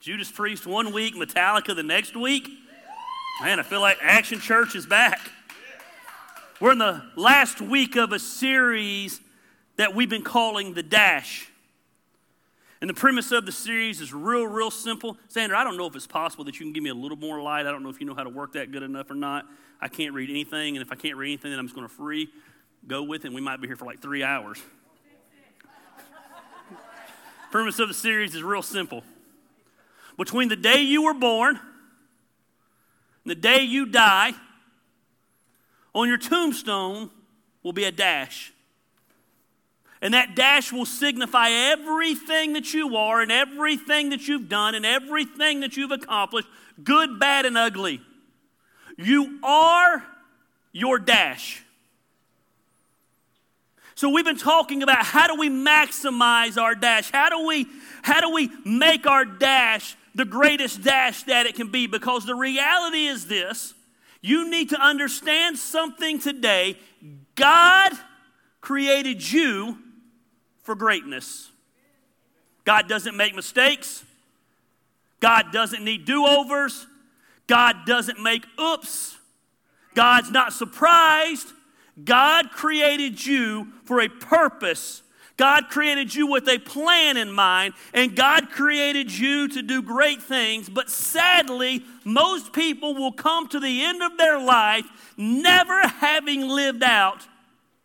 Judas Priest one week, Metallica the next week. Man, I feel like Action Church is back. We're in the last week of a series that we've been calling The Dash. And the premise of the series is real, real simple. Sandra, I don't know if it's possible that you can give me a little more light. I don't know if you know how to work that good enough or not. I can't read anything, and if I can't read anything, then I'm just going to free go with it, and we might be here for like three hours. premise of the series is real simple. Between the day you were born and the day you die, on your tombstone will be a dash. And that dash will signify everything that you are and everything that you've done and everything that you've accomplished, good, bad, and ugly. You are your dash. So we've been talking about how do we maximize our dash? How do we how do we make our dash the greatest dash that it can be? Because the reality is this, you need to understand something today. God created you for greatness. God doesn't make mistakes. God doesn't need do overs. God doesn't make oops. God's not surprised. God created you for a purpose. God created you with a plan in mind, and God created you to do great things. But sadly, most people will come to the end of their life never having lived out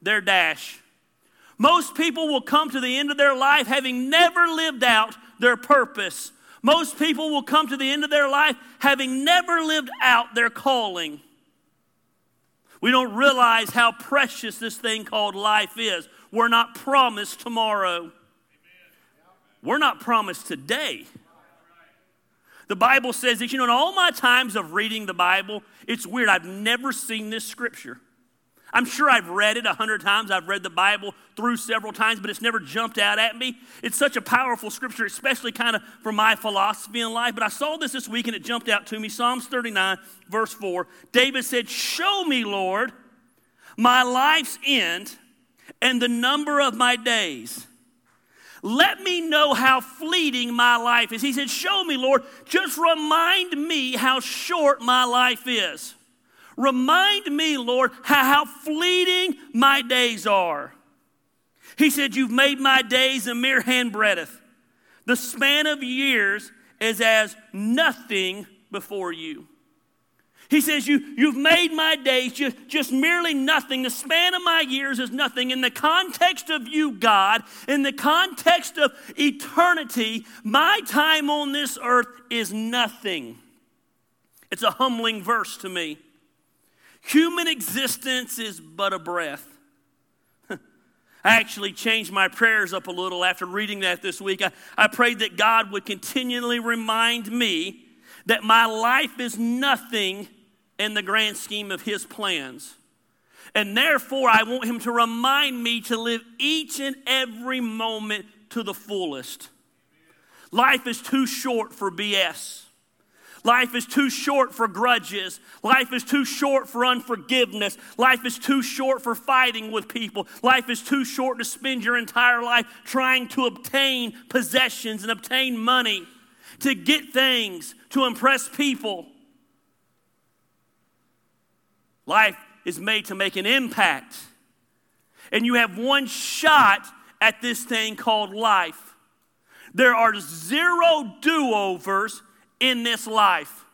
their dash. Most people will come to the end of their life having never lived out their purpose. Most people will come to the end of their life having never lived out their calling. We don't realize how precious this thing called life is. We're not promised tomorrow, we're not promised today. The Bible says that, you know, in all my times of reading the Bible, it's weird. I've never seen this scripture. I'm sure I've read it a hundred times. I've read the Bible through several times, but it's never jumped out at me. It's such a powerful scripture, especially kind of for my philosophy in life. But I saw this this week and it jumped out to me. Psalms 39, verse 4. David said, Show me, Lord, my life's end and the number of my days. Let me know how fleeting my life is. He said, Show me, Lord. Just remind me how short my life is. Remind me, Lord, how, fleeting my days are. He said, You've made my days a mere handbreadth. The span of years is as nothing before you. He says, you, You've made my days just, just merely nothing. The span of my years is nothing. In the context of you, God, in the context of eternity, my time on this earth is nothing. It's a humbling verse to me. Human existence is but a breath. I actually changed my prayers up a little after reading that this week. I, I prayed that God would continually remind me that my life is nothing in the grand scheme of His plans. And therefore, I want Him to remind me to live each and every moment to the fullest. Life is too short for BS. Life is too short for grudges. Life is too short for unforgiveness. Life is too short for fighting with people. Life is too short to spend your entire life trying to obtain possessions and obtain money, to get things, to impress people. Life is made to make an impact. And you have one shot at this thing called life. There are zero do overs in this life.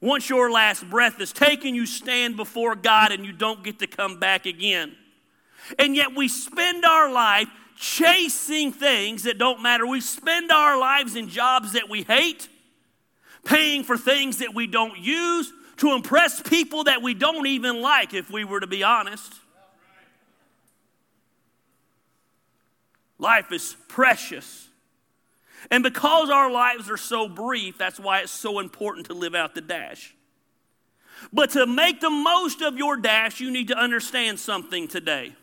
Once your last breath is taken, you stand before God and you don't get to come back again. And yet we spend our life chasing things that don't matter. We spend our lives in jobs that we hate, paying for things that we don't use to impress people that we don't even like, if we were to be honest. Life is precious. And because our lives are so brief, that's why it's so important to live out the dash. But to make the most of your dash, you need to understand something today.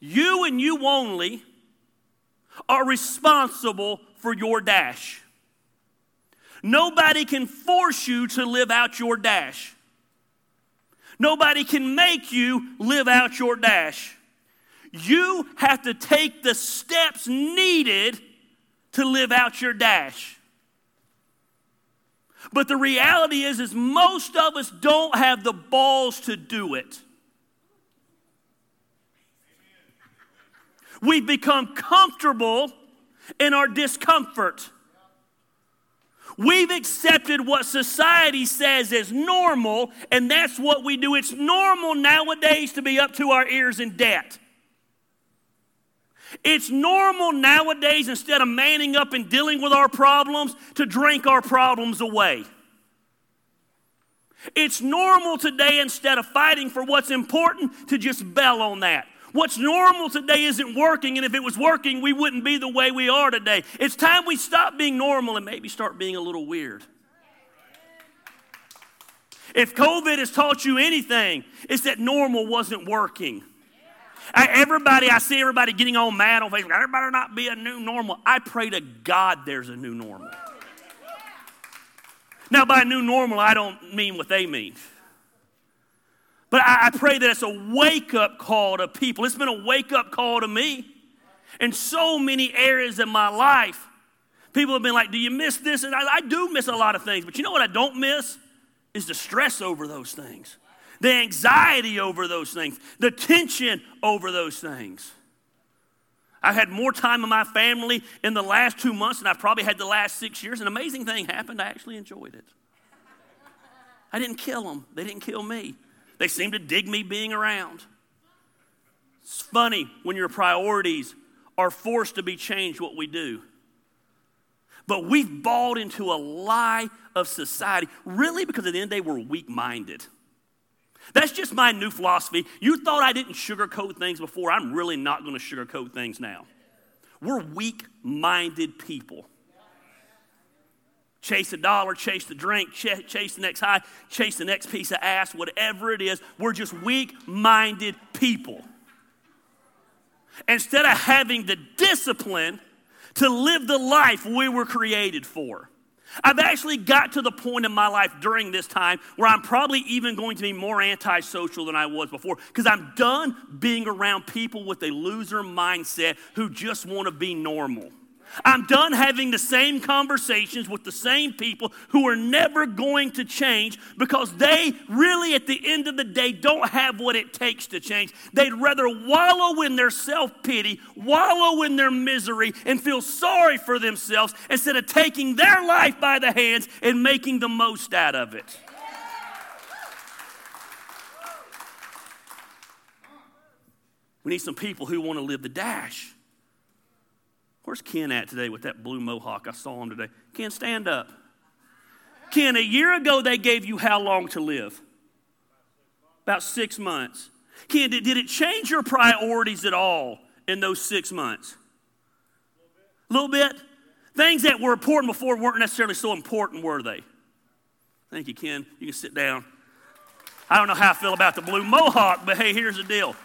You and you only are responsible for your dash. Nobody can force you to live out your dash. Nobody can make you live out your dash. You have to take the steps needed to live out your dash. But the reality is, is most of us don't have the balls to do it. We've become comfortable in our discomfort. We've accepted what society says is normal, and that's what we do. It's normal nowadays to be up to our ears in debt. It's normal nowadays, instead of manning up and dealing with our problems, to drink our problems away. It's normal today, instead of fighting for what's important, to just bail on that. What's normal today isn't working, and if it was working, we wouldn't be the way we are today. It's time we stop being normal and maybe start being a little weird. If COVID has taught you anything, it's that normal wasn't working. I, everybody, I see everybody getting all mad on Facebook. Everybody not be a new normal. I pray to God there's a new normal. Now, by new normal, I don't mean what they mean. But I, I pray that it's a wake up call to people. It's been a wake up call to me in so many areas in my life. People have been like, Do you miss this? And I, I do miss a lot of things. But you know what I don't miss? Is the stress over those things, the anxiety over those things, the tension over those things. I've had more time with my family in the last two months than I've probably had the last six years. An amazing thing happened. I actually enjoyed it. I didn't kill them, they didn't kill me. They seem to dig me being around. It's funny when your priorities are forced to be changed what we do. But we've bought into a lie of society, really, because at the end of the day, we're weak minded. That's just my new philosophy. You thought I didn't sugarcoat things before. I'm really not going to sugarcoat things now. We're weak minded people chase the dollar, chase the drink, ch- chase the next high, chase the next piece of ass, whatever it is. We're just weak minded people. Instead of having the discipline to live the life we were created for. I've actually got to the point in my life during this time where I'm probably even going to be more antisocial than I was before because I'm done being around people with a loser mindset who just want to be normal. I'm done having the same conversations with the same people who are never going to change because they really, at the end of the day, don't have what it takes to change. They'd rather wallow in their self pity, wallow in their misery, and feel sorry for themselves instead of taking their life by the hands and making the most out of it. We need some people who want to live the dash. Where's Ken at today with that blue mohawk? I saw him today. Ken, stand up. Ken, a year ago they gave you how long to live? About six months. Ken, did, did it change your priorities at all in those six months? A little bit? Things that were important before weren't necessarily so important, were they? Thank you, Ken. You can sit down. I don't know how I feel about the blue mohawk, but hey, here's the deal.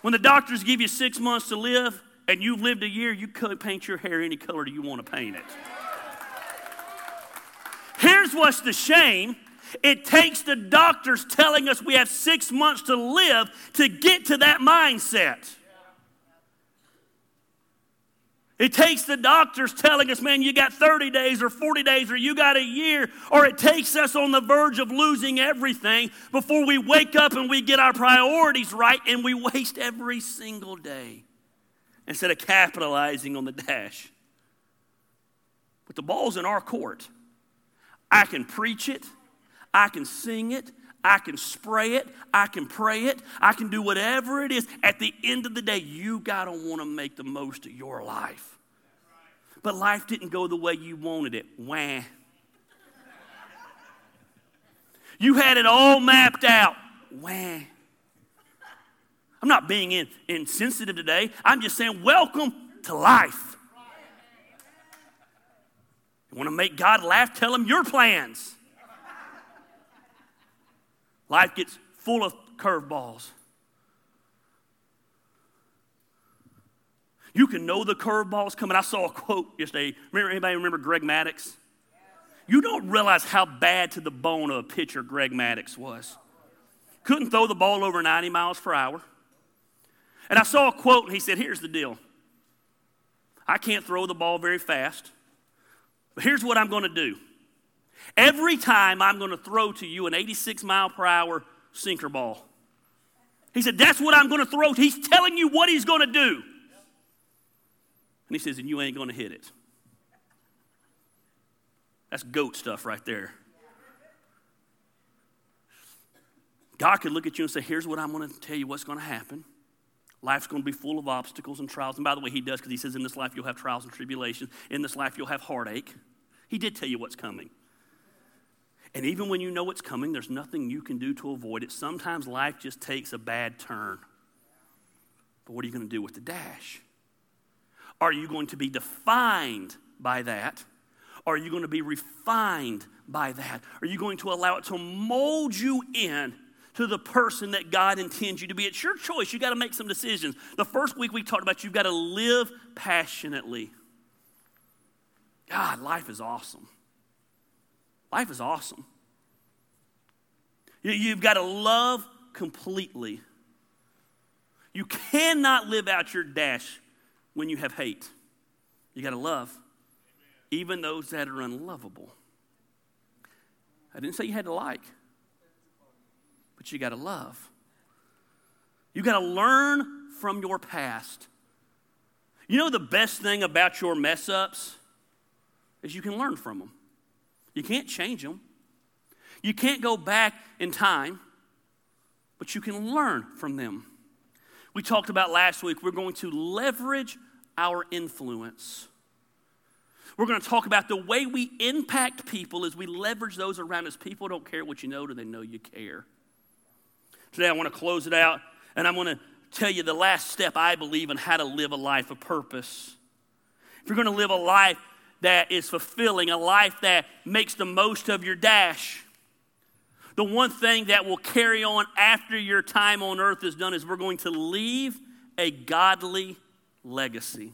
When the doctors give you six months to live, and you've lived a year, you could paint your hair any color you want to paint it. Here's what's the shame it takes the doctors telling us we have six months to live to get to that mindset. It takes the doctors telling us, man, you got 30 days or 40 days or you got a year, or it takes us on the verge of losing everything before we wake up and we get our priorities right and we waste every single day instead of capitalizing on the dash. But the ball's in our court. I can preach it, I can sing it, I can spray it, I can pray it, I can do whatever it is. At the end of the day, you got to want to make the most of your life. But life didn't go the way you wanted it. Wah. You had it all mapped out. Wah. I'm not being in, insensitive today. I'm just saying, welcome to life. You want to make God laugh? Tell him your plans. Life gets full of curveballs. You can know the curveballs coming. I saw a quote yesterday. Remember anybody remember Greg Maddux? You don't realize how bad to the bone of a pitcher Greg Maddux was. Couldn't throw the ball over 90 miles per hour. And I saw a quote, and he said, Here's the deal I can't throw the ball very fast, but here's what I'm going to do. Every time I'm going to throw to you an 86 mile per hour sinker ball. He said, That's what I'm going to throw. He's telling you what he's going to do. And he says, And you ain't going to hit it. That's goat stuff right there. God could look at you and say, Here's what I'm going to tell you what's going to happen. Life's going to be full of obstacles and trials. And by the way, He does because He says, In this life, you'll have trials and tribulations. In this life, you'll have heartache. He did tell you what's coming. And even when you know it's coming, there's nothing you can do to avoid it. Sometimes life just takes a bad turn. But what are you going to do with the dash? Are you going to be defined by that? Are you going to be refined by that? Are you going to allow it to mold you in to the person that God intends you to be? It's your choice. You got to make some decisions. The first week we talked about you've got to live passionately. God, life is awesome. Life is awesome. You've got to love completely. You cannot live out your dash when you have hate. You got to love, even those that are unlovable. I didn't say you had to like, but you got to love. You got to learn from your past. You know the best thing about your mess ups? is you can learn from them. You can't change them. You can't go back in time, but you can learn from them. We talked about last week, we're going to leverage our influence. We're going to talk about the way we impact people as we leverage those around us. People don't care what you know, do they know you care? Today, I want to close it out, and I'm going to tell you the last step I believe in how to live a life of purpose. If you're going to live a life that is fulfilling, a life that makes the most of your dash. The one thing that will carry on after your time on earth is done is we're going to leave a godly legacy.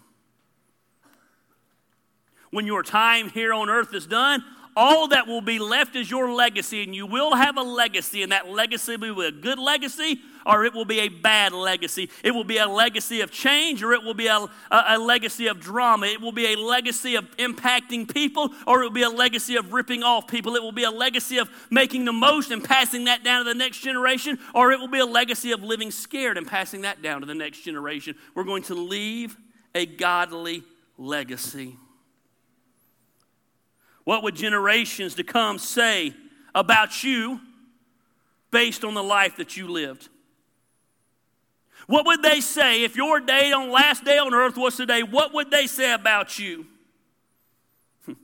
When your time here on earth is done, all that will be left is your legacy, and you will have a legacy, and that legacy will be a good legacy or it will be a bad legacy. It will be a legacy of change or it will be a, a, a legacy of drama. It will be a legacy of impacting people or it will be a legacy of ripping off people. It will be a legacy of making the most and passing that down to the next generation or it will be a legacy of living scared and passing that down to the next generation. We're going to leave a godly legacy. What would generations to come say about you based on the life that you lived? What would they say if your day on last day on earth was today? What would they say about you?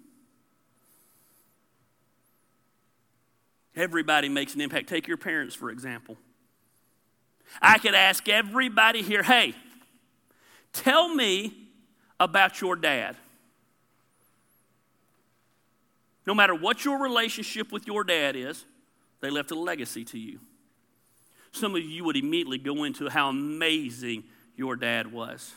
Everybody makes an impact. Take your parents, for example. I could ask everybody here, hey, tell me about your dad. No matter what your relationship with your dad is, they left a legacy to you. Some of you would immediately go into how amazing your dad was.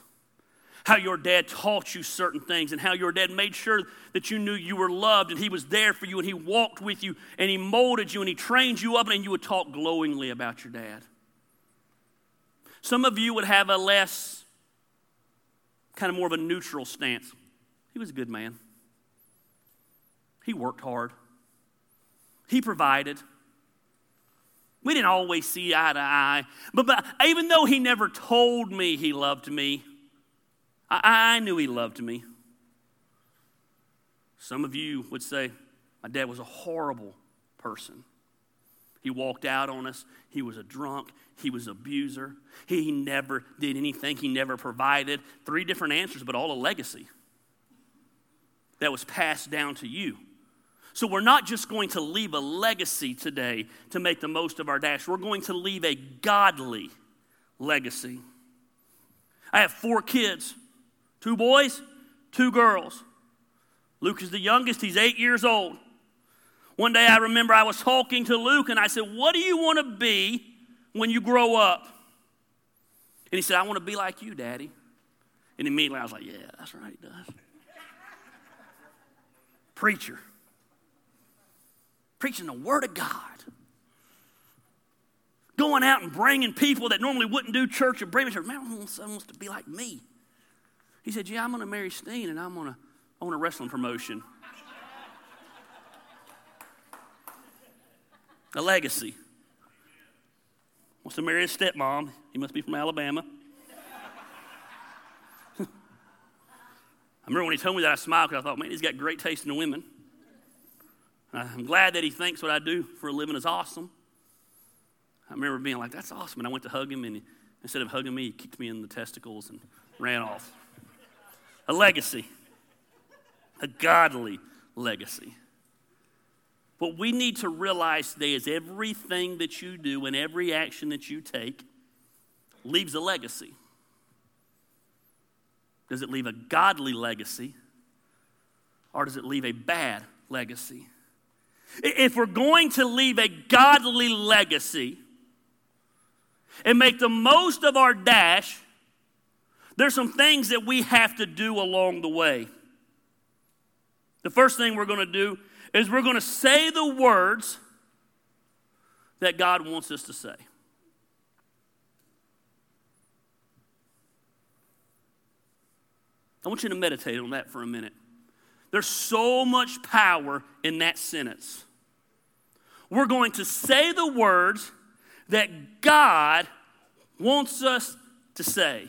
How your dad taught you certain things, and how your dad made sure that you knew you were loved, and he was there for you, and he walked with you, and he molded you, and he trained you up, and you would talk glowingly about your dad. Some of you would have a less, kind of more of a neutral stance. He was a good man. He worked hard. He provided. We didn't always see eye to eye. But, but even though he never told me he loved me, I, I knew he loved me. Some of you would say, My dad was a horrible person. He walked out on us. He was a drunk. He was an abuser. He never did anything. He never provided. Three different answers, but all a legacy that was passed down to you. So we're not just going to leave a legacy today to make the most of our dash, we're going to leave a godly legacy. I have four kids two boys, two girls. Luke is the youngest, he's eight years old. One day I remember I was talking to Luke and I said, What do you want to be when you grow up? And he said, I want to be like you, Daddy. And immediately I was like, Yeah, that's right, he does. Preacher preaching the Word of God. Going out and bringing people that normally wouldn't do church and bringing church. Man, son wants to be like me. He said, Yeah, I'm going to marry Steen and I'm going to own a wrestling promotion. A legacy. Wants to marry his stepmom. He must be from Alabama. I remember when he told me that I smiled because I thought, man, he's got great taste in women. I'm glad that he thinks what I do for a living is awesome. I remember being like, that's awesome. And I went to hug him, and instead of hugging me, he kicked me in the testicles and ran off. A legacy, a godly legacy. What we need to realize today is everything that you do and every action that you take leaves a legacy. Does it leave a godly legacy or does it leave a bad legacy? If we're going to leave a godly legacy and make the most of our dash, there's some things that we have to do along the way. The first thing we're going to do is we're going to say the words that God wants us to say. I want you to meditate on that for a minute. There's so much power in that sentence. We're going to say the words that God wants us to say.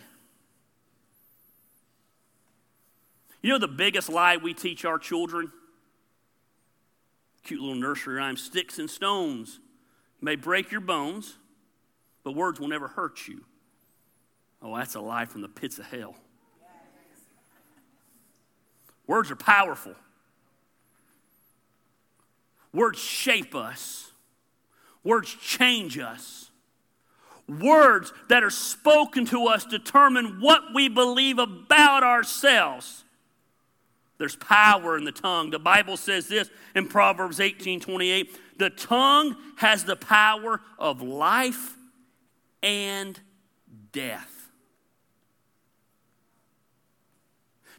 You know the biggest lie we teach our children? Cute little nursery rhyme sticks and stones may break your bones, but words will never hurt you. Oh, that's a lie from the pits of hell. Words are powerful. Words shape us. Words change us. Words that are spoken to us determine what we believe about ourselves. There's power in the tongue. The Bible says this in Proverbs 18 28 the tongue has the power of life and death.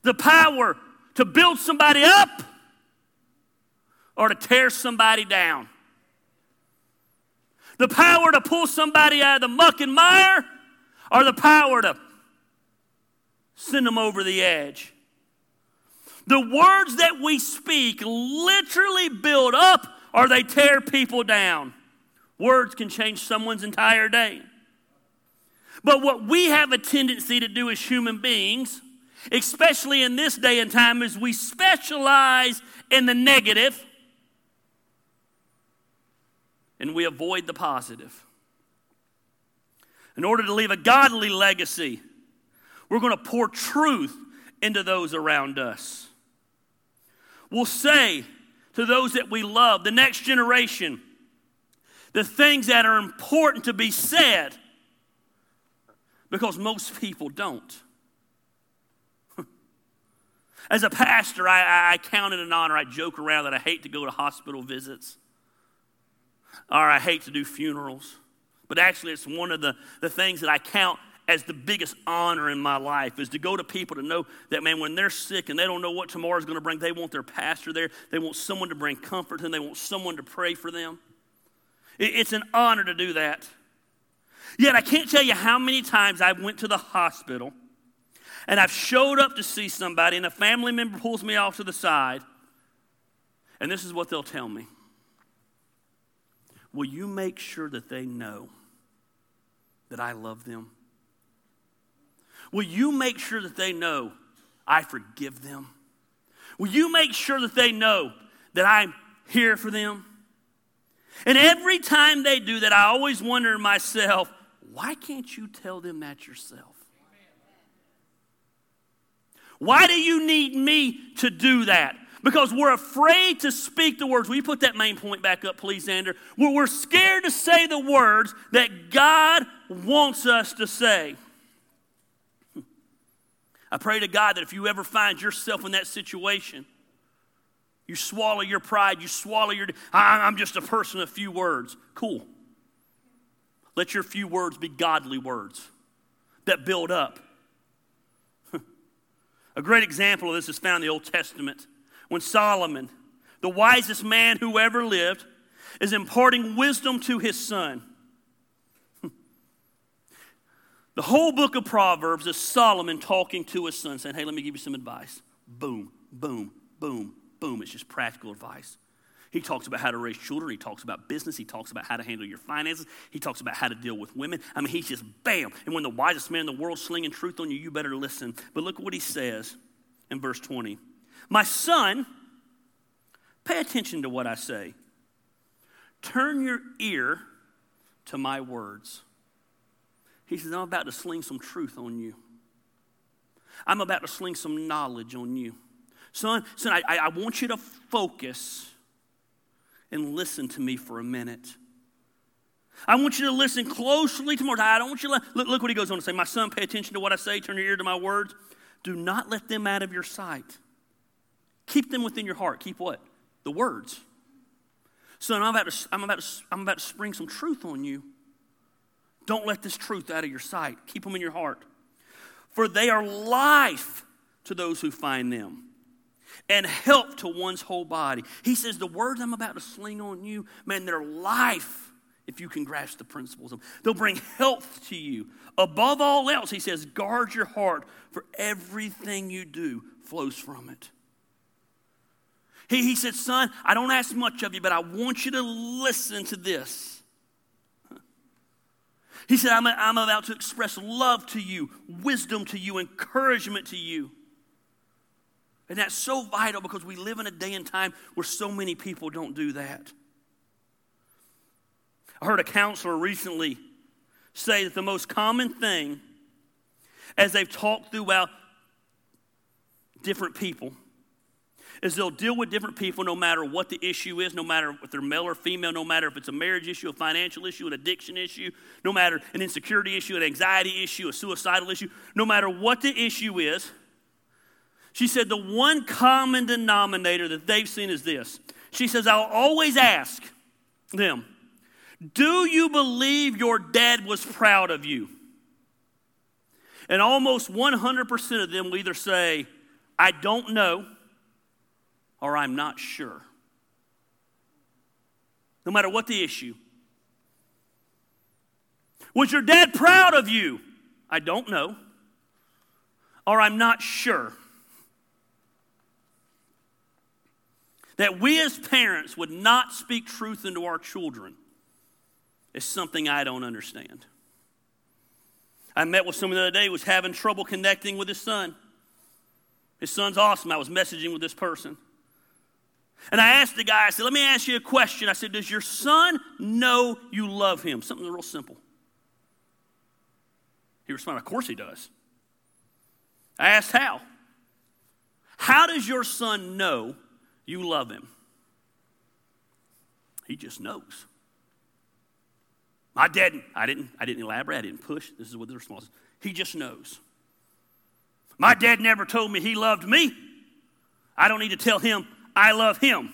The power to build somebody up or to tear somebody down. The power to pull somebody out of the muck and mire or the power to send them over the edge. The words that we speak literally build up or they tear people down. Words can change someone's entire day. But what we have a tendency to do as human beings, especially in this day and time, is we specialize in the negative and we avoid the positive. In order to leave a godly legacy, we're going to pour truth into those around us We'll say to those that we love, the next generation, the things that are important to be said because most people don't. As a pastor, I, I, count it an honor. I joke around that I hate to go to hospital visits or I hate to do funerals. But actually, it's one of the, the things that I count as the biggest honor in my life is to go to people to know that, man, when they're sick and they don't know what tomorrow's going to bring, they want their pastor there. They want someone to bring comfort to them. They want someone to pray for them. It's an honor to do that. Yet I can't tell you how many times I went to the hospital and I've showed up to see somebody and a family member pulls me off to the side and this is what they'll tell me. Will you make sure that they know that I love them? Will you make sure that they know I forgive them? Will you make sure that they know that I'm here for them? And every time they do that, I always wonder to myself, why can't you tell them that yourself? Why do you need me to do that? Because we're afraid to speak the words. Will you put that main point back up, please, Andrew? we're scared to say the words that God wants us to say. I pray to God that if you ever find yourself in that situation, you swallow your pride, you swallow your, I'm just a person of few words. Cool. Let your few words be godly words that build up. A great example of this is found in the Old Testament when Solomon, the wisest man who ever lived, is imparting wisdom to his son. The whole book of Proverbs is Solomon talking to his son, saying, Hey, let me give you some advice. Boom, boom, boom, boom. It's just practical advice. He talks about how to raise children. He talks about business. He talks about how to handle your finances. He talks about how to deal with women. I mean, he's just bam. And when the wisest man in the world slinging truth on you, you better listen. But look what he says in verse 20. My son, pay attention to what I say. Turn your ear to my words. He says, I'm about to sling some truth on you. I'm about to sling some knowledge on you. Son, son, I, I want you to focus and listen to me for a minute. I want you to listen closely to more. I don't want you to look, look what he goes on to say. My son, pay attention to what I say, turn your ear to my words. Do not let them out of your sight. Keep them within your heart. Keep what? The words. Son, I'm about to, I'm about to, I'm about to spring some truth on you. Don't let this truth out of your sight. Keep them in your heart. For they are life to those who find them and help to one's whole body. He says, The words I'm about to sling on you, man, they're life if you can grasp the principles of them. They'll bring health to you. Above all else, he says, guard your heart, for everything you do flows from it. He, he said, Son, I don't ask much of you, but I want you to listen to this. He said, I'm, I'm about to express love to you, wisdom to you, encouragement to you. And that's so vital because we live in a day and time where so many people don't do that. I heard a counselor recently say that the most common thing as they've talked throughout different people is they'll deal with different people no matter what the issue is, no matter if they're male or female, no matter if it's a marriage issue, a financial issue, an addiction issue, no matter an insecurity issue, an anxiety issue, a suicidal issue, no matter what the issue is, she said the one common denominator that they've seen is this. She says, I'll always ask them, Do you believe your dad was proud of you? And almost 100% of them will either say, I don't know, or I'm not sure. No matter what the issue. Was your dad proud of you? I don't know, or I'm not sure. That we as parents would not speak truth into our children is something I don't understand. I met with someone the other day who was having trouble connecting with his son. His son's awesome. I was messaging with this person. And I asked the guy, I said, let me ask you a question. I said, does your son know you love him? Something real simple. He responded, of course he does. I asked how. How does your son know you love him. He just knows. I didn't. I didn't, I didn't elaborate, I didn't push. This is what the response is. He just knows. My dad never told me he loved me. I don't need to tell him I love him.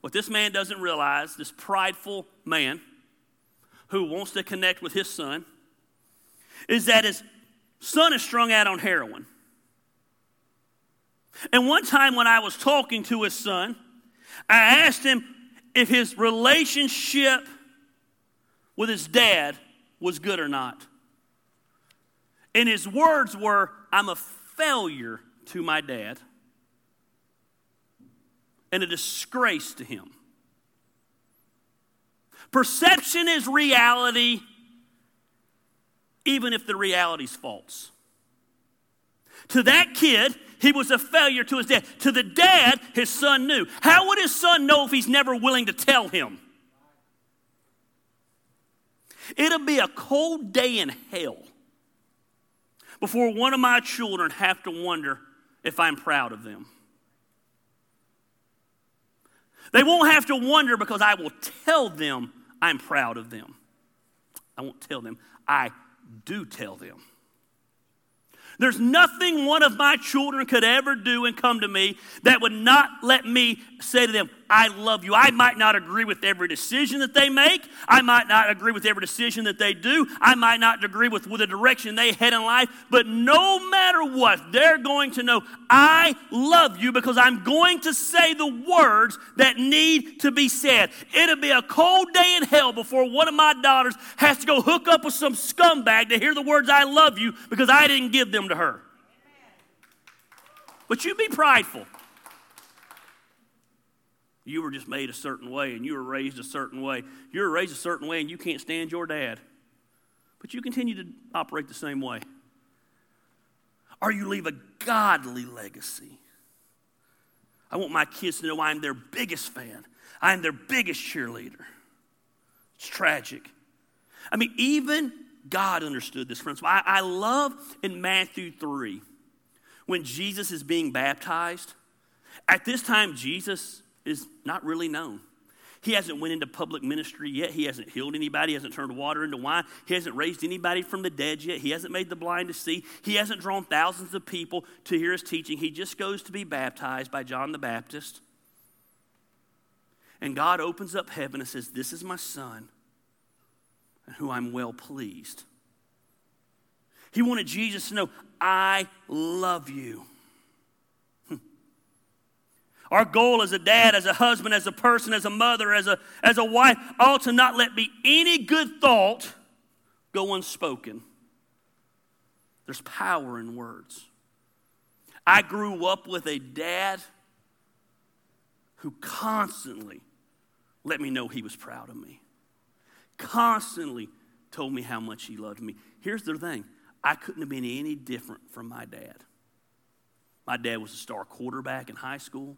What this man doesn't realize, this prideful man who wants to connect with his son, is that his son is strung out on heroin. And one time when I was talking to his son, I asked him if his relationship with his dad was good or not. And his words were, I'm a failure to my dad and a disgrace to him. Perception is reality, even if the reality's false. To that kid, he was a failure to his dad. To the dad, his son knew. How would his son know if he's never willing to tell him? It'll be a cold day in hell before one of my children have to wonder if I'm proud of them. They won't have to wonder because I will tell them I'm proud of them. I won't tell them, I do tell them. There's nothing one of my children could ever do and come to me that would not let me say to them, I love you. I might not agree with every decision that they make. I might not agree with every decision that they do. I might not agree with, with the direction they head in life. But no matter what, they're going to know I love you because I'm going to say the words that need to be said. It'll be a cold day in hell before one of my daughters has to go hook up with some scumbag to hear the words I love you because I didn't give them to her. But you be prideful. You were just made a certain way and you were raised a certain way. You were raised a certain way and you can't stand your dad. But you continue to operate the same way. Or you leave a godly legacy. I want my kids to know I'm their biggest fan. I'm their biggest cheerleader. It's tragic. I mean, even God understood this principle. I, I love in Matthew 3 when Jesus is being baptized. At this time, Jesus is not really known. He hasn't went into public ministry yet. He hasn't healed anybody. He hasn't turned water into wine. He hasn't raised anybody from the dead yet. He hasn't made the blind to see. He hasn't drawn thousands of people to hear his teaching. He just goes to be baptized by John the Baptist. And God opens up heaven and says, This is my son, and who I'm well pleased. He wanted Jesus to know, I love you. Our goal as a dad, as a husband, as a person, as a mother, as a, as a wife, ought to not let be any good thought go unspoken. There's power in words. I grew up with a dad who constantly let me know he was proud of me, constantly told me how much he loved me. Here's the thing I couldn't have been any different from my dad. My dad was a star quarterback in high school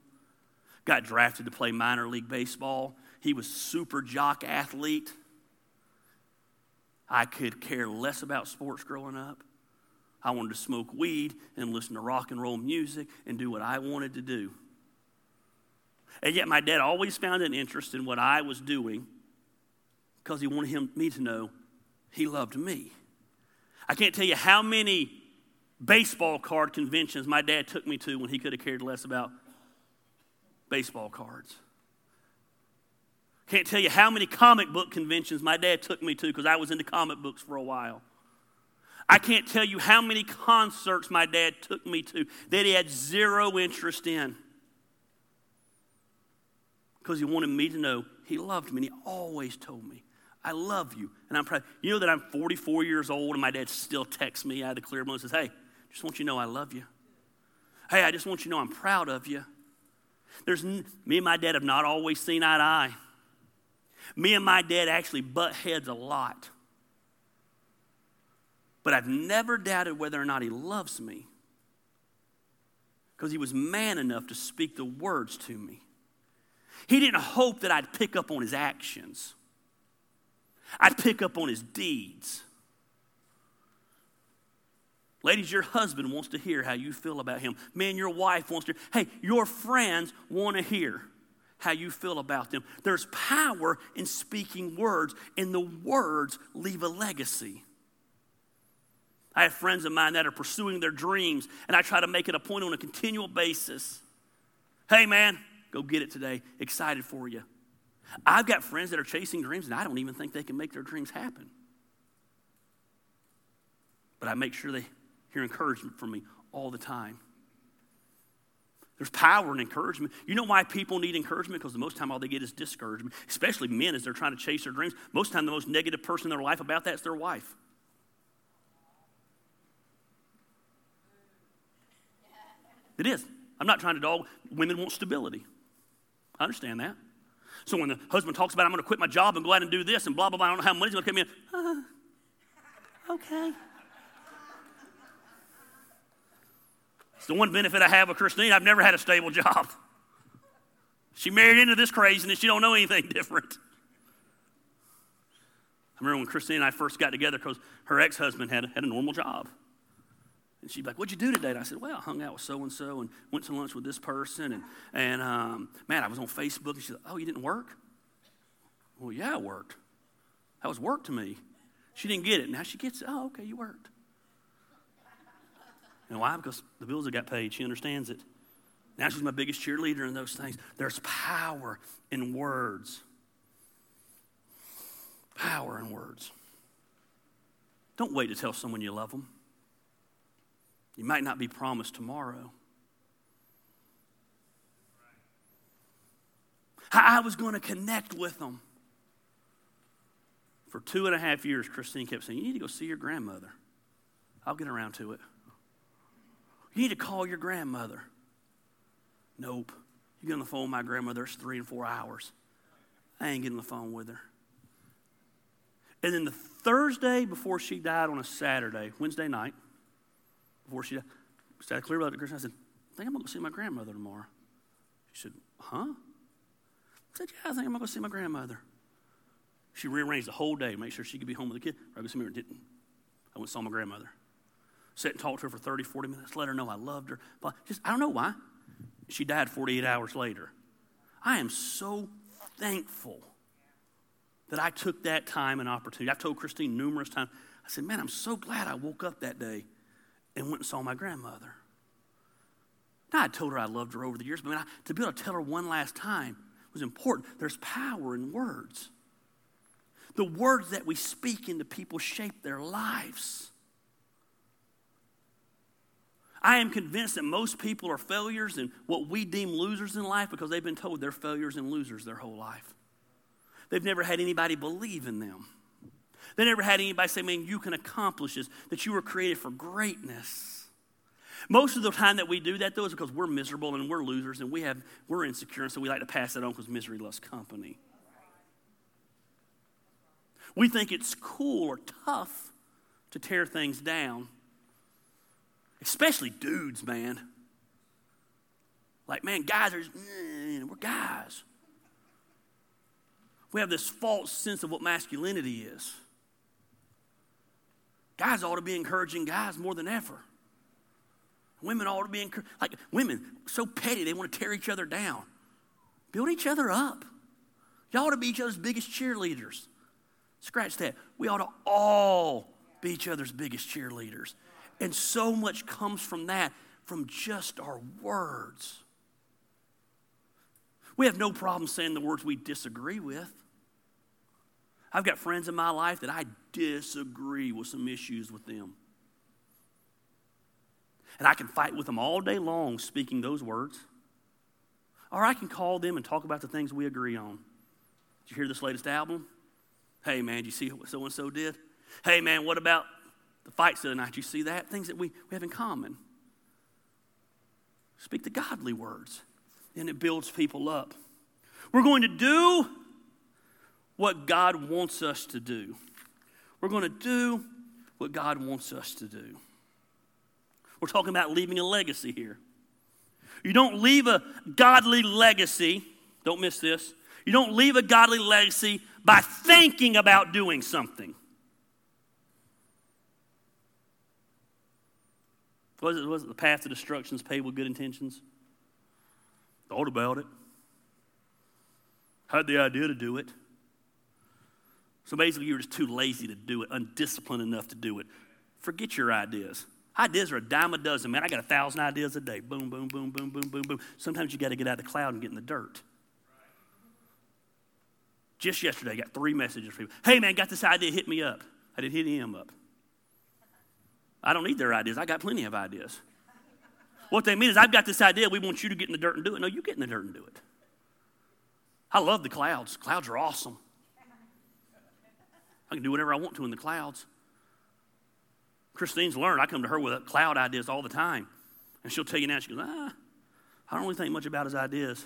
got drafted to play minor league baseball. He was super jock athlete. I could care less about sports growing up. I wanted to smoke weed and listen to rock and roll music and do what I wanted to do. And yet my dad always found an interest in what I was doing because he wanted him, me to know he loved me. I can't tell you how many baseball card conventions my dad took me to when he could have cared less about baseball cards. Can't tell you how many comic book conventions my dad took me to because I was into comic books for a while. I can't tell you how many concerts my dad took me to that he had zero interest in because he wanted me to know he loved me and he always told me, I love you. And I'm proud. You know that I'm 44 years old and my dad still texts me out of the clear blue and says, Hey, just want you to know I love you. Hey, I just want you to know I'm proud of you. There's, me and my dad have not always seen eye to eye. Me and my dad actually butt heads a lot. But I've never doubted whether or not he loves me because he was man enough to speak the words to me. He didn't hope that I'd pick up on his actions, I'd pick up on his deeds. Ladies, your husband wants to hear how you feel about him. Man, your wife wants to. Hey, your friends want to hear how you feel about them. There's power in speaking words, and the words leave a legacy. I have friends of mine that are pursuing their dreams, and I try to make it a point on a continual basis. Hey, man, go get it today. Excited for you. I've got friends that are chasing dreams, and I don't even think they can make their dreams happen. But I make sure they hear encouragement from me all the time. There's power in encouragement. You know why people need encouragement? Because the most time all they get is discouragement, especially men as they're trying to chase their dreams. Most time the most negative person in their life about that is their wife. It is. I'm not trying to dog. Women want stability. I understand that. So when the husband talks about, I'm going to quit my job and go out and do this and blah, blah, blah, I don't know how money's going to come in. Uh, okay. The one benefit I have with Christine. I've never had a stable job. She married into this craziness. She don't know anything different. I remember when Christine and I first got together because her ex-husband had, had a normal job. And she'd be like, what'd you do today? And I said, well, I hung out with so-and-so and went to lunch with this person. And, and um, man, I was on Facebook. And she said, oh, you didn't work? Well, yeah, I worked. That was work to me. She didn't get it. Now she gets it. Oh, okay, you worked. And why? Because the bills have got paid. She understands it. Now she's my biggest cheerleader in those things. There's power in words. Power in words. Don't wait to tell someone you love them. You might not be promised tomorrow. I was going to connect with them. For two and a half years, Christine kept saying, You need to go see your grandmother. I'll get around to it. You need to call your grandmother. Nope. You get on the phone with my grandmother, it's three and four hours. I ain't getting on the phone with her. And then the Thursday before she died on a Saturday, Wednesday night, before she died, I clear about the Christian. I said, I think I'm going to go see my grandmother tomorrow. She said, Huh? I said, Yeah, I think I'm going to go see my grandmother. She rearranged the whole day, make sure she could be home with the kid. I go didn't. I went and saw my grandmother. Sat and talk to her for 30, 40 minutes, let her know I loved her. But just, I don't know why. She died 48 hours later. I am so thankful that I took that time and opportunity. I've told Christine numerous times, I said, Man, I'm so glad I woke up that day and went and saw my grandmother. Now, I told her I loved her over the years, but man, I, to be able to tell her one last time was important. There's power in words. The words that we speak into people shape their lives. I am convinced that most people are failures and what we deem losers in life because they've been told they're failures and losers their whole life. They've never had anybody believe in them. They never had anybody say, man, you can accomplish this, that you were created for greatness. Most of the time that we do that, though, is because we're miserable and we're losers and we have, we're insecure, and so we like to pass that on because misery loves company. We think it's cool or tough to tear things down, especially dudes, man. Like, man, guys are, mm, we're guys. We have this false sense of what masculinity is. Guys ought to be encouraging guys more than ever. Women ought to be. Like women, so petty, they want to tear each other down. Build each other up. Y'all ought to be each other's biggest cheerleaders. Scratch that. We ought to all be each other's biggest cheerleaders. And so much comes from that, from just our words. We have no problem saying the words we disagree with. I've got friends in my life that I disagree with some issues with them. And I can fight with them all day long speaking those words. Or I can call them and talk about the things we agree on. Did you hear this latest album? Hey, man, did you see what so and so did? Hey, man, what about the fights the other night, you see that? Things that we, we have in common. Speak the godly words, and it builds people up. We're going to do what God wants us to do. We're going to do what God wants us to do. We're talking about leaving a legacy here. You don't leave a godly legacy, don't miss this. You don't leave a godly legacy by thinking about doing something. Was it, was it the path to destruction is paved with good intentions? Thought about it. Had the idea to do it. So basically, you were just too lazy to do it, undisciplined enough to do it. Forget your ideas. Ideas are a dime a dozen, man. I got a thousand ideas a day. Boom, boom, boom, boom, boom, boom, boom. Sometimes you got to get out of the cloud and get in the dirt. Just yesterday, I got three messages from people. Hey, man, got this idea, hit me up. I didn't hit him up. I don't need their ideas. I got plenty of ideas. What they mean is, I've got this idea. We want you to get in the dirt and do it. No, you get in the dirt and do it. I love the clouds. Clouds are awesome. I can do whatever I want to in the clouds. Christine's learned. I come to her with cloud ideas all the time. And she'll tell you now, she goes, ah, I don't really think much about his ideas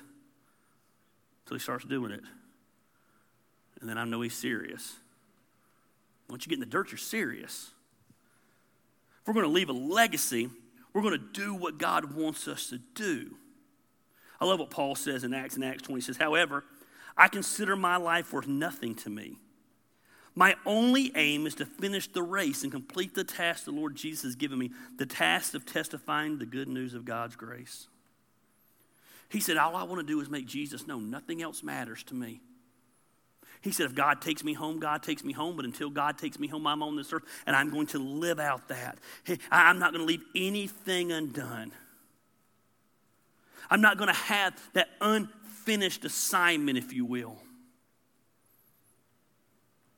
until he starts doing it. And then I know he's serious. Once you get in the dirt, you're serious. If we're going to leave a legacy, we're going to do what God wants us to do. I love what Paul says in Acts in Acts 20. He says, However, I consider my life worth nothing to me my only aim is to finish the race and complete the task the Lord Jesus has given me the task of testifying the good news of God's grace. He said, All I want to do is make Jesus known. Nothing else matters to me. He said, If God takes me home, God takes me home. But until God takes me home, I'm on this earth and I'm going to live out that. I'm not going to leave anything undone. I'm not going to have that unfinished assignment, if you will.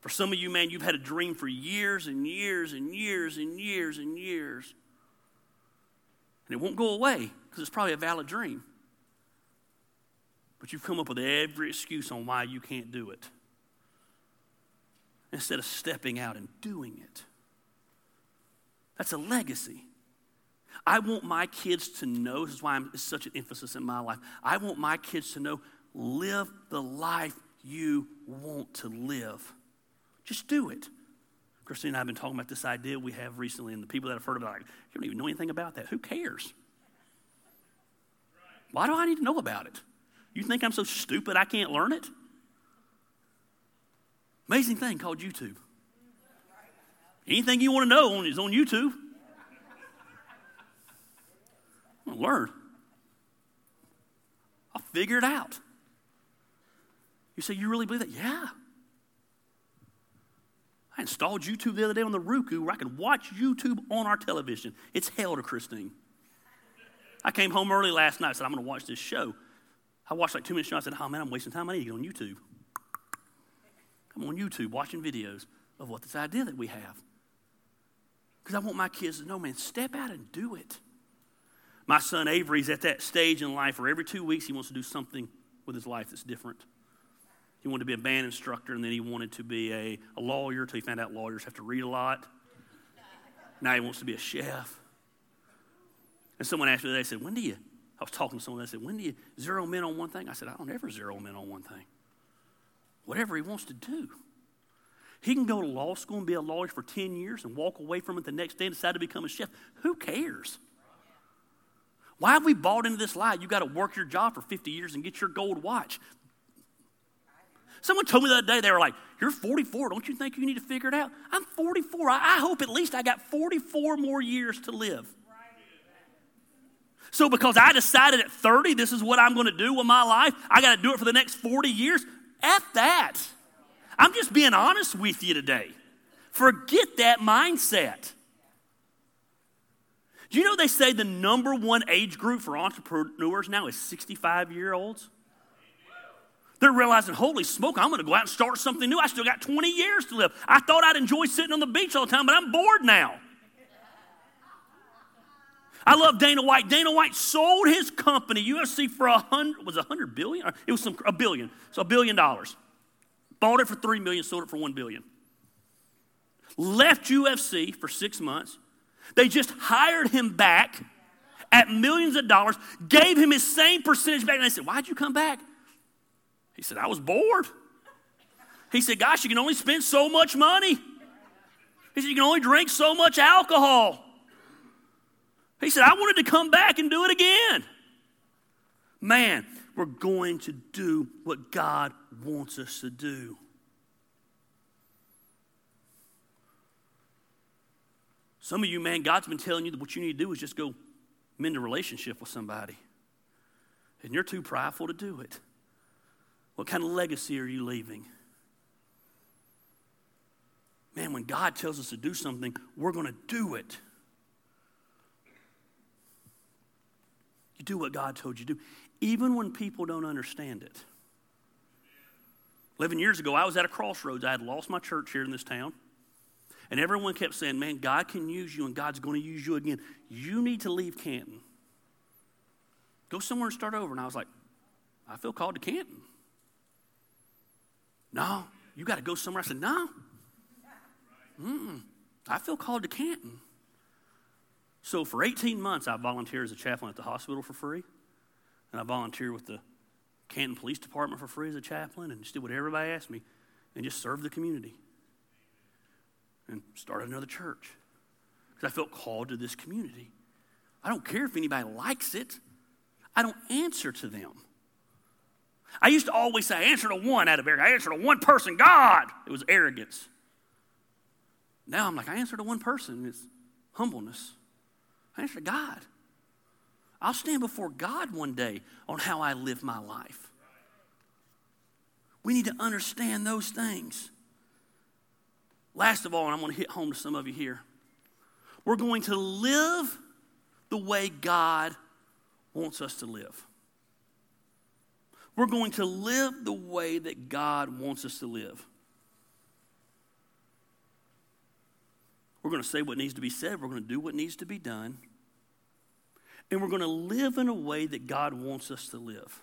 For some of you, man, you've had a dream for years and years and years and years and years. And it won't go away because it's probably a valid dream. But you've come up with every excuse on why you can't do it instead of stepping out and doing it. That's a legacy. I want my kids to know, this is why I'm, it's such an emphasis in my life. I want my kids to know live the life you want to live. Just do it. Christine and I have been talking about this idea we have recently, and the people that have heard about it, like, you don't even know anything about that. Who cares? Why do I need to know about it? You think I'm so stupid I can't learn it? Amazing thing called YouTube. Anything you want to know is on YouTube. I'll learn. I'll figure it out. You say, You really believe that? Yeah. I installed YouTube the other day on the Roku where I can watch YouTube on our television. It's hell to Christine. I came home early last night. I said, I'm going to watch this show. I watched like two minutes. And I said, Oh man, I'm wasting time. I need to get on YouTube. I'm on YouTube watching videos of what this idea that we have. Because I want my kids to know, man, step out and do it. My son Avery's at that stage in life where every two weeks he wants to do something with his life that's different. He wanted to be a band instructor, and then he wanted to be a, a lawyer until he found out lawyers have to read a lot. Now he wants to be a chef. And someone asked me, they said, When do you? I was talking to someone, they said, When do you zero in on one thing? I said, I don't ever zero in on one thing. Whatever he wants to do. He can go to law school and be a lawyer for 10 years and walk away from it the next day and decide to become a chef. Who cares? Why have we bought into this lie? You got to work your job for 50 years and get your gold watch. Someone told me the other day, they were like, You're 44. Don't you think you need to figure it out? I'm 44. I, I hope at least I got 44 more years to live. So, because I decided at 30 this is what I'm going to do with my life, I got to do it for the next 40 years. F that. I'm just being honest with you today. Forget that mindset. Do you know they say the number one age group for entrepreneurs now is 65 year olds? They're realizing, holy smoke, I'm going to go out and start something new. I still got 20 years to live. I thought I'd enjoy sitting on the beach all the time, but I'm bored now. I love Dana White. Dana White sold his company, UFC, for a hundred, was a hundred billion? It was some, a billion. So a billion dollars. Bought it for three million, sold it for one billion. Left UFC for six months. They just hired him back at millions of dollars, gave him his same percentage back, and they said, Why'd you come back? He said, I was bored. He said, Gosh, you can only spend so much money. He said, You can only drink so much alcohol. He said, I wanted to come back and do it again. Man, we're going to do what God wants us to do. Some of you, man, God's been telling you that what you need to do is just go mend a relationship with somebody. And you're too prideful to do it. What kind of legacy are you leaving? Man, when God tells us to do something, we're going to do it. You do what God told you to do, even when people don't understand it. 11 years ago, I was at a crossroads. I had lost my church here in this town. And everyone kept saying, Man, God can use you and God's going to use you again. You need to leave Canton. Go somewhere and start over. And I was like, I feel called to Canton. No, you got to go somewhere. I said, No. Mm-mm. I feel called to Canton. So for 18 months, I volunteered as a chaplain at the hospital for free. And I volunteered with the Canton Police Department for free as a chaplain and just did what everybody asked me and just served the community. And started another church because I felt called to this community. I don't care if anybody likes it, I don't answer to them. I used to always say, I answer to one out of every. I answer to one person, God. It was arrogance. Now I'm like, I answer to one person. It's humbleness. I answer to God. I'll stand before God one day on how I live my life. We need to understand those things. Last of all, and I'm going to hit home to some of you here, we're going to live the way God wants us to live. We're going to live the way that God wants us to live. We're going to say what needs to be said. We're going to do what needs to be done. And we're going to live in a way that God wants us to live.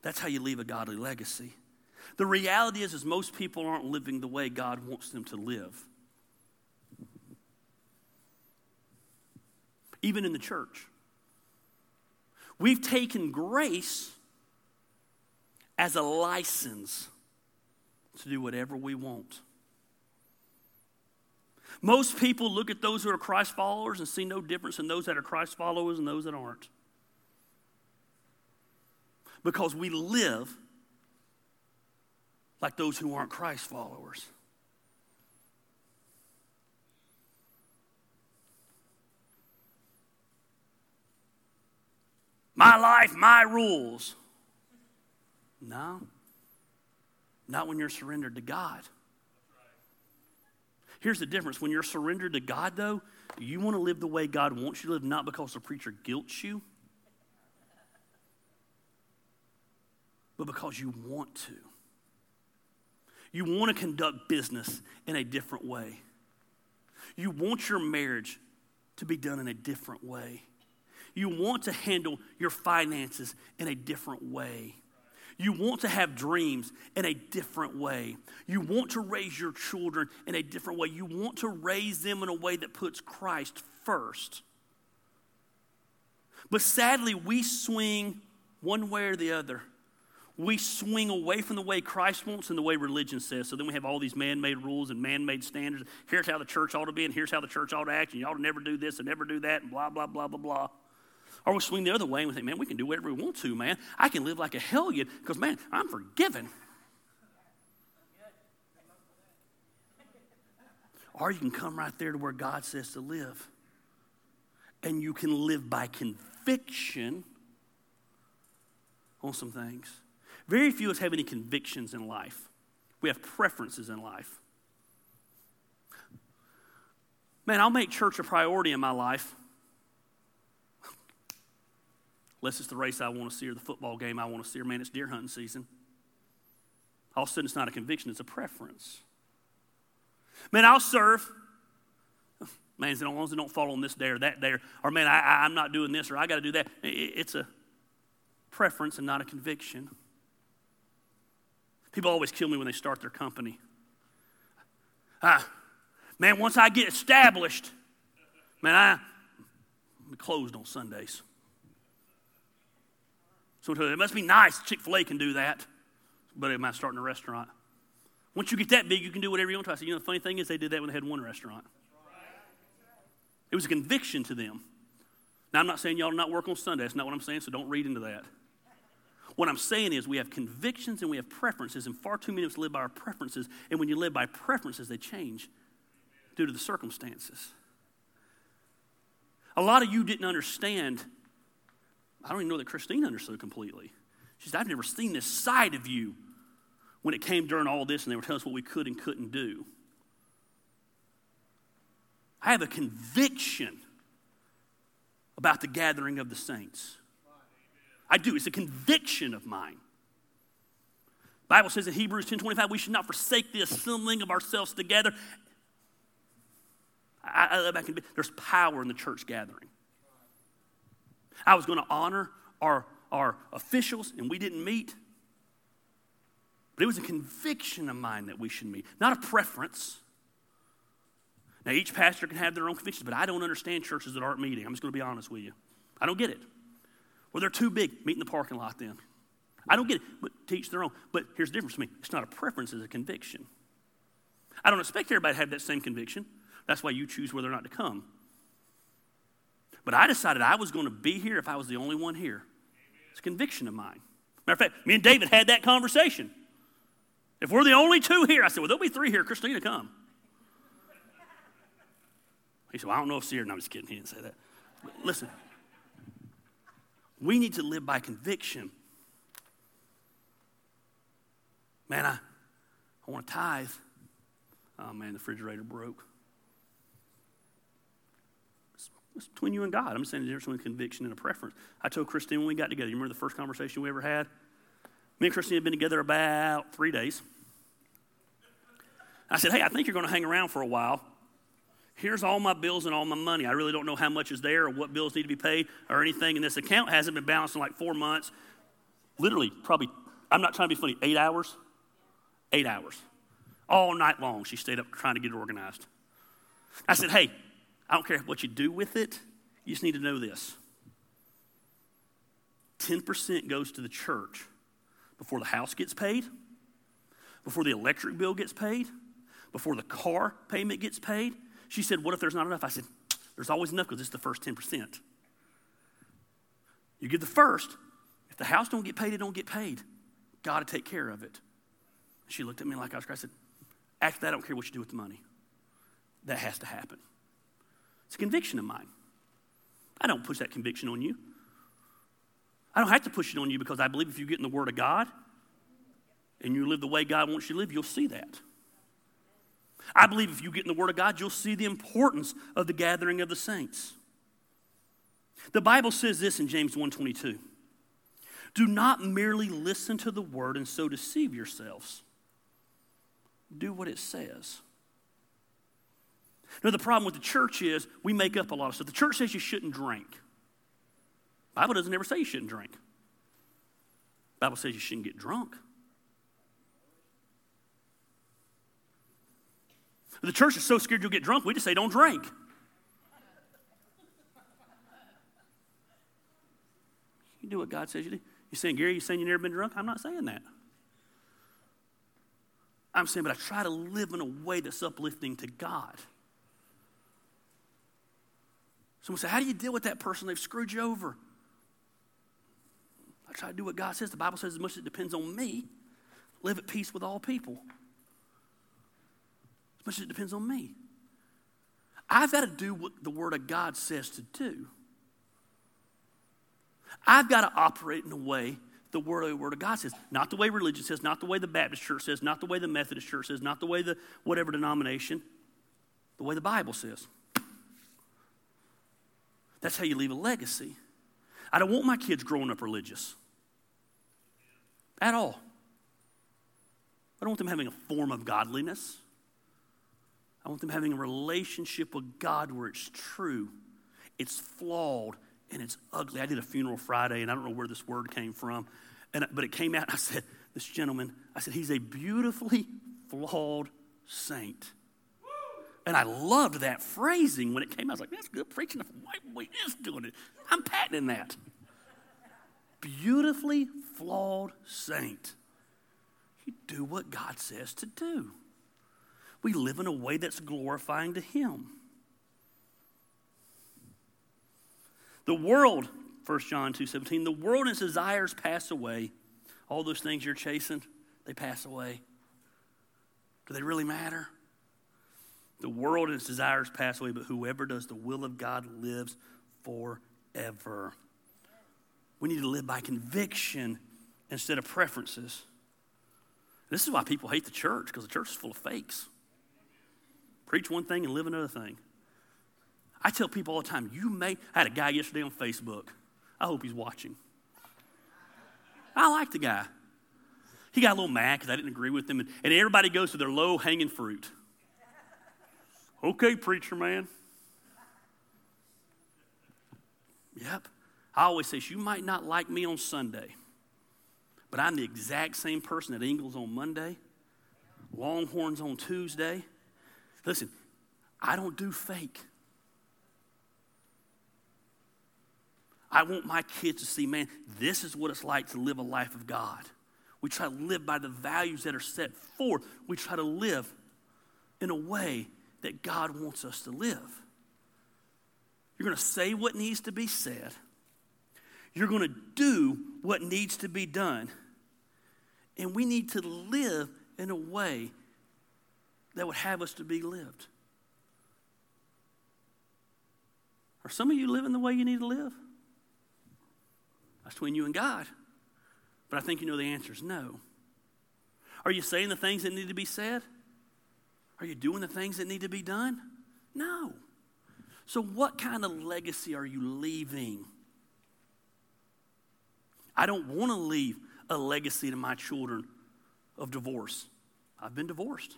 That's how you leave a godly legacy. The reality is, is most people aren't living the way God wants them to live. even in the church. We've taken grace as a license to do whatever we want. Most people look at those who are Christ followers and see no difference in those that are Christ followers and those that aren't. Because we live like those who aren't Christ followers. My life, my rules. No, not when you're surrendered to God. Here's the difference when you're surrendered to God, though, you want to live the way God wants you to live, not because the preacher guilts you, but because you want to. You want to conduct business in a different way. You want your marriage to be done in a different way. You want to handle your finances in a different way. You want to have dreams in a different way. You want to raise your children in a different way. You want to raise them in a way that puts Christ first. But sadly, we swing one way or the other. We swing away from the way Christ wants and the way religion says. So then we have all these man made rules and man made standards. Here's how the church ought to be, and here's how the church ought to act, and you ought to never do this and never do that, and blah, blah, blah, blah, blah. Or we swing the other way and we think, man, we can do whatever we want to, man. I can live like a hellion because, man, I'm forgiven. Or you can come right there to where God says to live. And you can live by conviction on some things. Very few of us have any convictions in life, we have preferences in life. Man, I'll make church a priority in my life Unless it's the race I want to see or the football game I want to see or, man, it's deer hunting season. All of a sudden, it's not a conviction, it's a preference. Man, I'll serve. Man, as long as they don't fall on this day or that day, or, man, I, am not doing this or I got to do that. It's a preference and not a conviction. People always kill me when they start their company. Ah, man, once I get established, man, I'm closed on Sundays. So it must be nice. Chick fil A can do that, but it might start in a restaurant. Once you get that big, you can do whatever you want to. I said, you know, the funny thing is, they did that when they had one restaurant. It was a conviction to them. Now, I'm not saying y'all not work on Sunday. That's not what I'm saying, so don't read into that. What I'm saying is, we have convictions and we have preferences, and far too many of us live by our preferences. And when you live by preferences, they change due to the circumstances. A lot of you didn't understand I don't even know that Christine understood completely. She said, I've never seen this side of you when it came during all this and they were telling us what we could and couldn't do. I have a conviction about the gathering of the saints. I do. It's a conviction of mine. The Bible says in Hebrews 10 25, we should not forsake the assembling of ourselves together. I, I, I, there's power in the church gathering. I was going to honor our, our officials, and we didn't meet. But it was a conviction of mine that we should meet, not a preference. Now, each pastor can have their own convictions, but I don't understand churches that aren't meeting. I'm just going to be honest with you. I don't get it. Well, they're too big. Meet in the parking lot then. I don't get it, but teach their own. But here's the difference for me it's not a preference, it's a conviction. I don't expect everybody to have that same conviction. That's why you choose whether or not to come. But I decided I was going to be here if I was the only one here. It's a conviction of mine. Matter of fact, me and David had that conversation. If we're the only two here, I said, well, there'll be three here. Christina, come. He said, well, I don't know if she's here. No, I'm just kidding. He didn't say that. But listen, we need to live by conviction. Man, I, I want to tithe. Oh, man, the refrigerator broke. It's between you and God. I'm saying the difference between conviction and a preference. I told Christine when we got together, you remember the first conversation we ever had? Me and Christine had been together about three days. I said, Hey, I think you're going to hang around for a while. Here's all my bills and all my money. I really don't know how much is there or what bills need to be paid or anything. And this account hasn't been balanced in like four months. Literally, probably, I'm not trying to be funny, eight hours? Eight hours. All night long, she stayed up trying to get it organized. I said, Hey, I don't care what you do with it, You just need to know this 10% goes to the church before the house gets paid, before the electric bill gets paid, before the car payment gets paid. She said, What if there's not enough? I said, There's always enough because it's the first 10%. You give the first. If the house don't get paid, it don't get paid. God to take care of it. She looked at me like I was crazy. I said, After that, I don't care what you do with the money. That has to happen. It's a conviction of mine. I don't push that conviction on you. I don't have to push it on you because I believe if you get in the Word of God and you live the way God wants you to live, you'll see that. I believe if you get in the Word of God, you'll see the importance of the gathering of the saints. The Bible says this in James 1:22. Do not merely listen to the word and so deceive yourselves. Do what it says. Now, the problem with the church is we make up a lot of stuff. The church says you shouldn't drink. Bible doesn't ever say you shouldn't drink. Bible says you shouldn't get drunk. The church is so scared you'll get drunk, we just say don't drink. You do what God says you do. You saying, Gary, you saying you've never been drunk? I'm not saying that. I'm saying, but I try to live in a way that's uplifting to God. Someone say, How do you deal with that person? They've screwed you over. I try to do what God says. The Bible says, as much as it depends on me, live at peace with all people. As much as it depends on me. I've got to do what the Word of God says to do. I've got to operate in a way the word, the word of God says, not the way religion says, not the way the Baptist church says, not the way the Methodist church says, not the way the whatever denomination, the way the Bible says. That's how you leave a legacy. I don't want my kids growing up religious at all. I don't want them having a form of godliness. I want them having a relationship with God where it's true, it's flawed, and it's ugly. I did a funeral Friday, and I don't know where this word came from, and, but it came out. I said, This gentleman, I said, he's a beautifully flawed saint. And I loved that phrasing when it came out. I was like, that's good preaching. White boy is doing it. I'm patenting that. Beautifully flawed saint. You do what God says to do. We live in a way that's glorifying to Him. The world, 1 John 2 17, the world and its desires pass away. All those things you're chasing, they pass away. Do they really matter? The world and its desires pass away, but whoever does the will of God lives forever. We need to live by conviction instead of preferences. This is why people hate the church, because the church is full of fakes. Preach one thing and live another thing. I tell people all the time, you may. I had a guy yesterday on Facebook. I hope he's watching. I like the guy. He got a little mad because I didn't agree with him, and, and everybody goes to their low hanging fruit. Okay, preacher man. Yep. I always say, you might not like me on Sunday, but I'm the exact same person at Ingles on Monday, Longhorns on Tuesday. Listen, I don't do fake. I want my kids to see, man, this is what it's like to live a life of God. We try to live by the values that are set forth. We try to live in a way that God wants us to live. You're going to say what needs to be said. You're going to do what needs to be done. And we need to live in a way that would have us to be lived. Are some of you living the way you need to live? That's between you and God. But I think you know the answer is no. Are you saying the things that need to be said? Are you doing the things that need to be done? No. So, what kind of legacy are you leaving? I don't want to leave a legacy to my children of divorce. I've been divorced.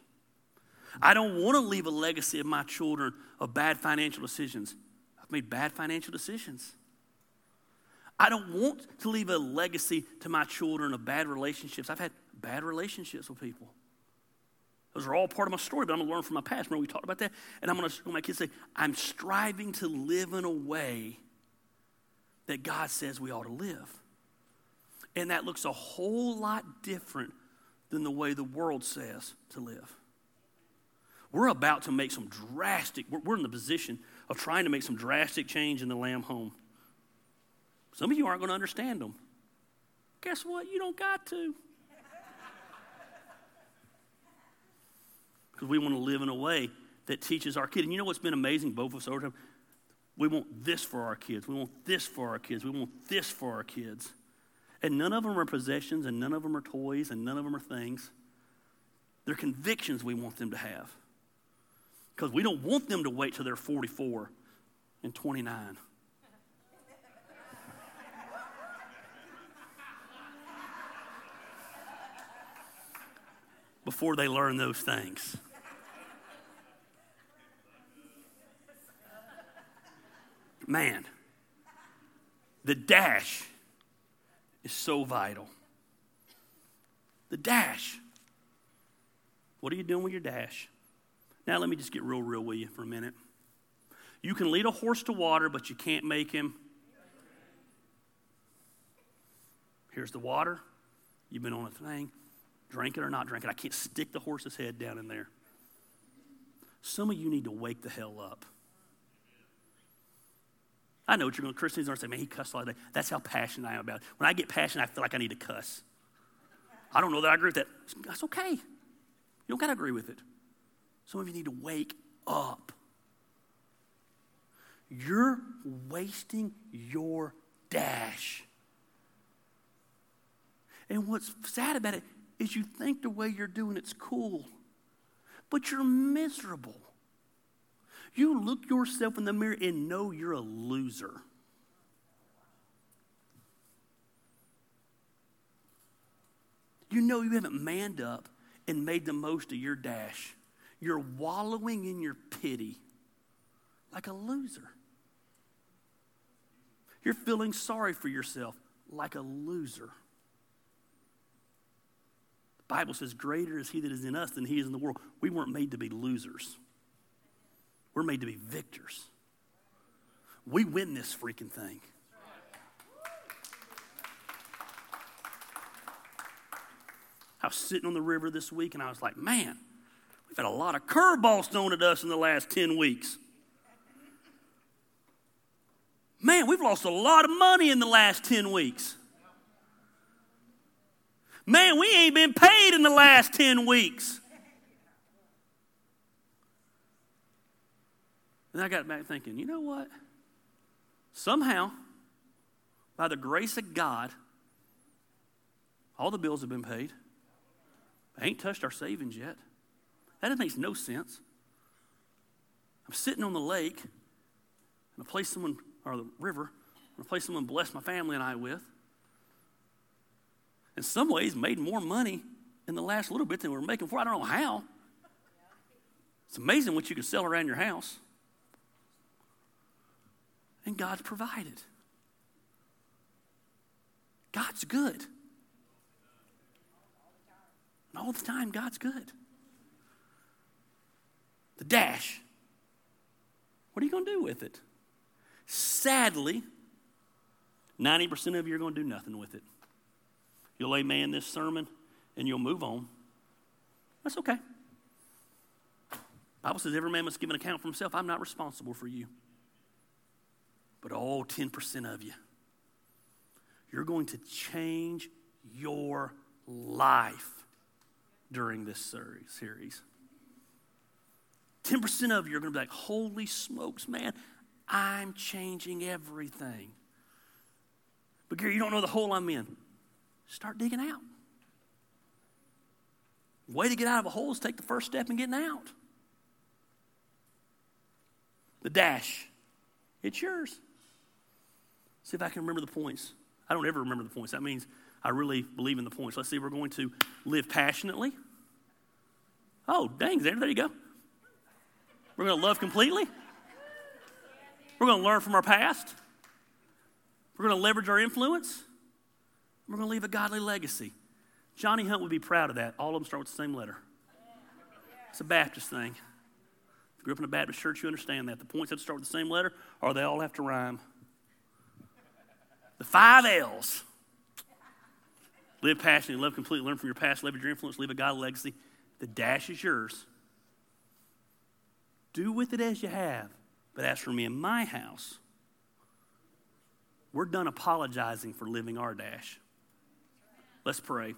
I don't want to leave a legacy of my children of bad financial decisions. I've made bad financial decisions. I don't want to leave a legacy to my children of bad relationships. I've had bad relationships with people. Those are all part of my story, but I'm going to learn from my past. Remember, we talked about that? And I'm going to, my kids say, I'm striving to live in a way that God says we ought to live. And that looks a whole lot different than the way the world says to live. We're about to make some drastic, we're, we're in the position of trying to make some drastic change in the Lamb home. Some of you aren't going to understand them. Guess what? You don't got to. Because we want to live in a way that teaches our kid. And you know what's been amazing, both of us over time? We want this for our kids. We want this for our kids. We want this for our kids. And none of them are possessions, and none of them are toys, and none of them are things. They're convictions we want them to have. Because we don't want them to wait till they're 44 and 29. before they learn those things. Man, the dash is so vital. The dash. What are you doing with your dash? Now, let me just get real, real with you for a minute. You can lead a horse to water, but you can't make him. Here's the water. You've been on a thing. Drink it or not drink it. I can't stick the horse's head down in there. Some of you need to wake the hell up. I know what you're going to, Christians are going to say, man, he cussed all day. That's how passionate I am about it. When I get passionate, I feel like I need to cuss. I don't know that I agree with that. That's okay. You don't got to agree with it. Some of you need to wake up. You're wasting your dash. And what's sad about it is you think the way you're doing it's cool, but you're miserable. You look yourself in the mirror and know you're a loser. You know you haven't manned up and made the most of your dash. You're wallowing in your pity like a loser. You're feeling sorry for yourself like a loser. The Bible says, Greater is he that is in us than he is in the world. We weren't made to be losers. We're made to be victors. We win this freaking thing. I was sitting on the river this week and I was like, man, we've had a lot of curveballs thrown at us in the last 10 weeks. Man, we've lost a lot of money in the last 10 weeks. Man, we ain't been paid in the last 10 weeks. And I got back thinking, you know what? Somehow, by the grace of God, all the bills have been paid. I ain't touched our savings yet. That makes no sense. I'm sitting on the lake, and a place someone, or the river, and a place someone blessed my family and I with. In some ways, made more money in the last little bit than we were making before. I don't know how. It's amazing what you can sell around your house and God's provided. God's good. And all the time, God's good. The dash. What are you going to do with it? Sadly, 90% of you are going to do nothing with it. You'll amen this sermon and you'll move on. That's okay. Bible says every man must give an account for himself. I'm not responsible for you but all 10% of you. You're going to change your life during this series. 10% of you are going to be like, holy smokes, man, I'm changing everything. But Gary, you don't know the hole I'm in. Start digging out. Way to get out of a hole is take the first step in getting out. The dash, it's yours. See if I can remember the points. I don't ever remember the points. That means I really believe in the points. Let's see, we're going to live passionately. Oh, dang, there, there you go. We're going to love completely. We're going to learn from our past. We're going to leverage our influence. We're going to leave a godly legacy. Johnny Hunt would be proud of that. All of them start with the same letter. It's a Baptist thing. If you grew up in a Baptist church, you understand that. The points have to start with the same letter, or they all have to rhyme. The five L's. Live passionately, love completely, learn from your past, leverage your influence, leave a godly legacy. The dash is yours. Do with it as you have. But as for me and my house, we're done apologizing for living our dash. Let's pray.